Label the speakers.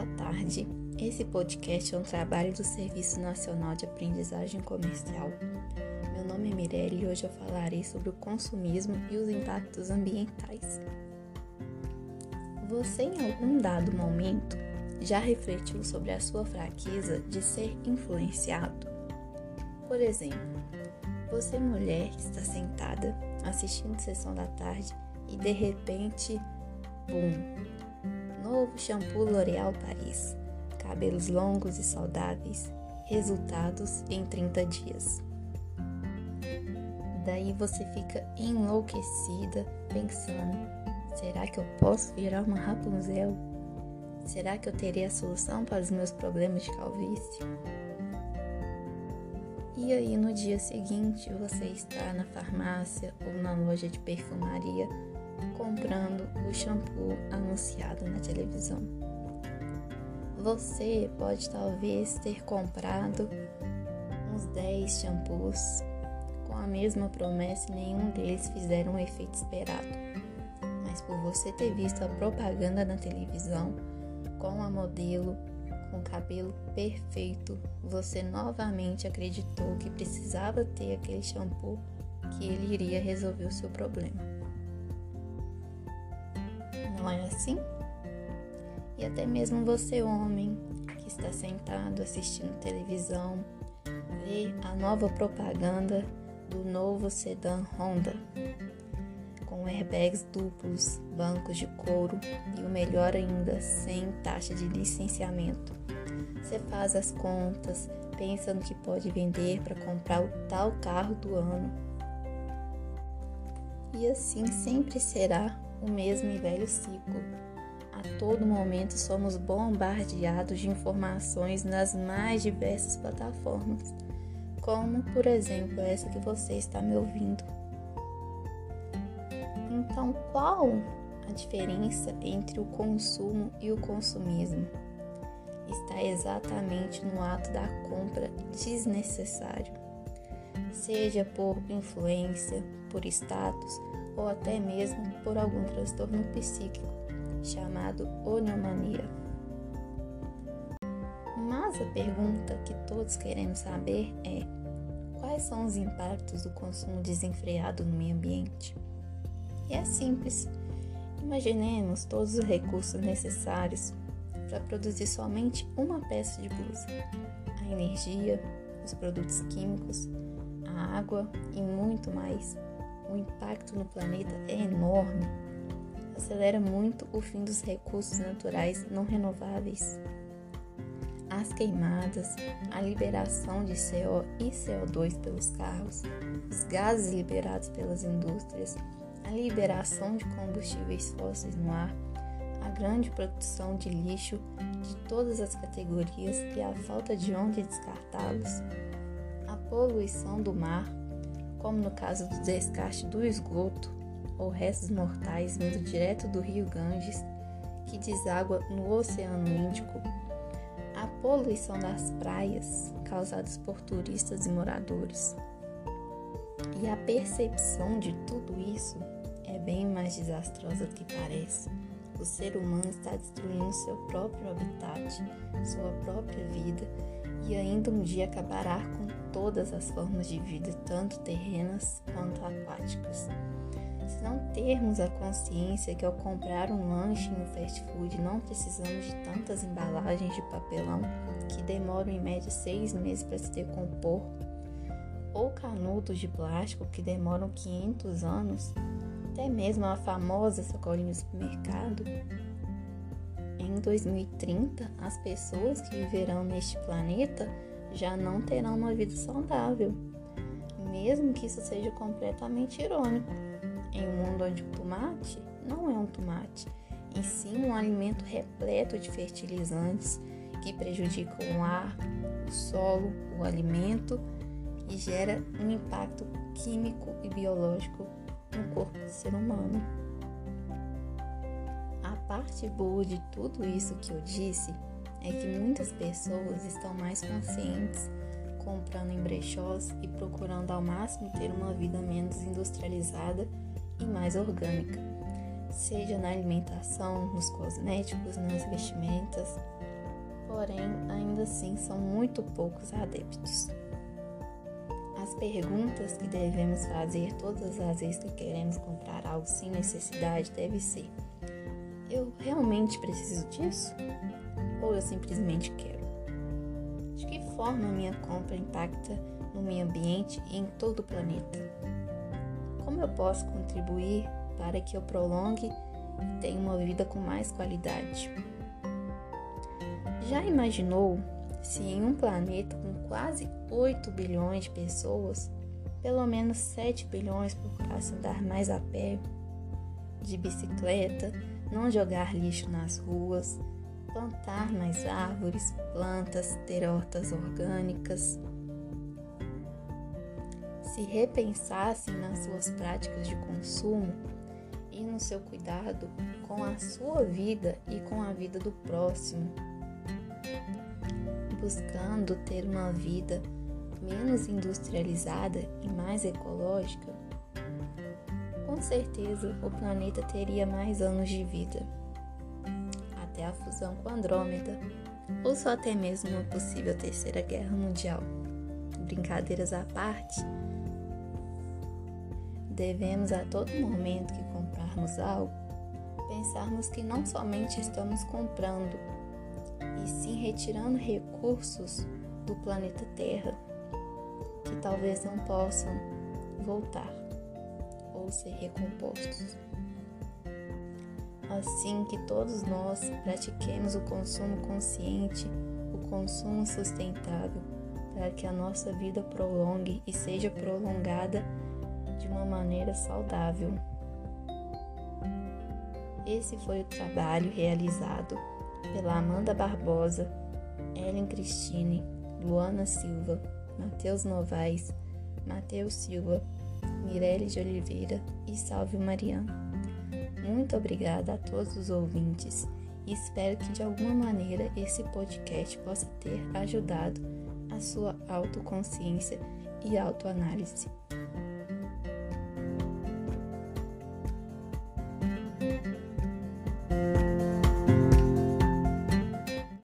Speaker 1: Boa tarde. Esse podcast é um trabalho do Serviço Nacional de Aprendizagem Comercial. Meu nome é Mirelle e hoje eu falarei sobre o consumismo e os impactos ambientais. Você, em algum dado momento, já refletiu sobre a sua fraqueza de ser influenciado? Por exemplo, você, mulher, está sentada assistindo sessão da tarde e de repente, bum! Novo shampoo L'Oréal Paris. Cabelos longos e saudáveis. Resultados em 30 dias. Daí você fica enlouquecida pensando: será que eu posso virar uma Rapunzel? Será que eu terei a solução para os meus problemas de calvície? E aí no dia seguinte você está na farmácia ou na loja de perfumaria comprando o shampoo anunciado na televisão. Você pode talvez ter comprado uns 10 shampoos com a mesma promessa e nenhum deles fizeram o efeito esperado. Mas por você ter visto a propaganda na televisão com a modelo com o cabelo perfeito, você novamente acreditou que precisava ter aquele shampoo que ele iria resolver o seu problema. Não é assim? E até mesmo você, homem, que está sentado assistindo televisão, vê a nova propaganda do novo sedã Honda, com airbags duplos, bancos de couro e o melhor ainda, sem taxa de licenciamento. Você faz as contas, pensa no que pode vender para comprar o tal carro do ano. E assim sempre será o mesmo e velho ciclo. A todo momento somos bombardeados de informações nas mais diversas plataformas, como por exemplo essa que você está me ouvindo. Então, qual a diferença entre o consumo e o consumismo? Está exatamente no ato da compra desnecessário, seja por influência, por status ou até mesmo por algum transtorno psíquico chamado oniomania. Mas a pergunta que todos queremos saber é: quais são os impactos do consumo desenfreado no meio ambiente? E é simples. Imaginemos todos os recursos necessários para produzir somente uma peça de blusa: a energia, os produtos químicos, a água e muito mais. O impacto no planeta é enorme. Acelera muito o fim dos recursos naturais não renováveis. As queimadas, a liberação de CO e CO2 pelos carros, os gases liberados pelas indústrias, a liberação de combustíveis fósseis no ar, a grande produção de lixo de todas as categorias e a falta de onde descartá-los, a poluição do mar, como no caso do descarte do esgoto ou restos mortais vindo direto do rio Ganges, que deságua no Oceano Índico, a poluição das praias causadas por turistas e moradores. E a percepção de tudo isso é bem mais desastrosa do que parece. O ser humano está destruindo seu próprio habitat, sua própria vida e ainda um dia acabará com todas as formas de vida, tanto terrenas quanto aquáticas. Se não termos a consciência que ao comprar um lanche no fast food não precisamos de tantas embalagens de papelão que demoram em média seis meses para se decompor, ou canudos de plástico que demoram 500 anos, até mesmo a famosa sacolinha do supermercado, em 2030 as pessoas que viverão neste planeta já não terão uma vida saudável, mesmo que isso seja completamente irônico. Em um mundo onde o tomate não é um tomate, em sim um alimento repleto de fertilizantes que prejudicam o ar, o solo, o alimento e gera um impacto químico e biológico no corpo do ser humano. A parte boa de tudo isso que eu disse é que muitas pessoas estão mais conscientes comprando em brechós e procurando ao máximo ter uma vida menos industrializada e mais orgânica, seja na alimentação, nos cosméticos, nas vestimentas. porém ainda assim são muito poucos adeptos. As perguntas que devemos fazer todas as vezes que queremos comprar algo sem necessidade deve ser: eu realmente preciso disso? Ou eu simplesmente quero? De que forma minha compra impacta no meio ambiente e em todo o planeta? Como eu posso contribuir para que eu prolongue e tenha uma vida com mais qualidade? Já imaginou se em um planeta com quase 8 bilhões de pessoas, pelo menos 7 bilhões procurassem andar mais a pé, de bicicleta, não jogar lixo nas ruas, plantar mais árvores, plantas, ter hortas orgânicas. Se repensassem nas suas práticas de consumo e no seu cuidado com a sua vida e com a vida do próximo, buscando ter uma vida menos industrializada e mais ecológica, com certeza o planeta teria mais anos de vida, a fusão com Andrômeda, ou só até mesmo uma possível terceira guerra mundial. Brincadeiras à parte, devemos a todo momento que comprarmos algo pensarmos que não somente estamos comprando, e sim retirando recursos do planeta Terra que talvez não possam voltar ou ser recompostos. Assim que todos nós pratiquemos o consumo consciente, o consumo sustentável, para que a nossa vida prolongue e seja prolongada de uma maneira saudável. Esse foi o trabalho realizado pela Amanda Barbosa, Ellen Cristine, Luana Silva, Matheus Novaes, Matheus Silva, Mirelle de Oliveira e Salve Mariano. Muito obrigada a todos os ouvintes e espero que de alguma maneira esse podcast possa ter ajudado a sua autoconsciência e autoanálise.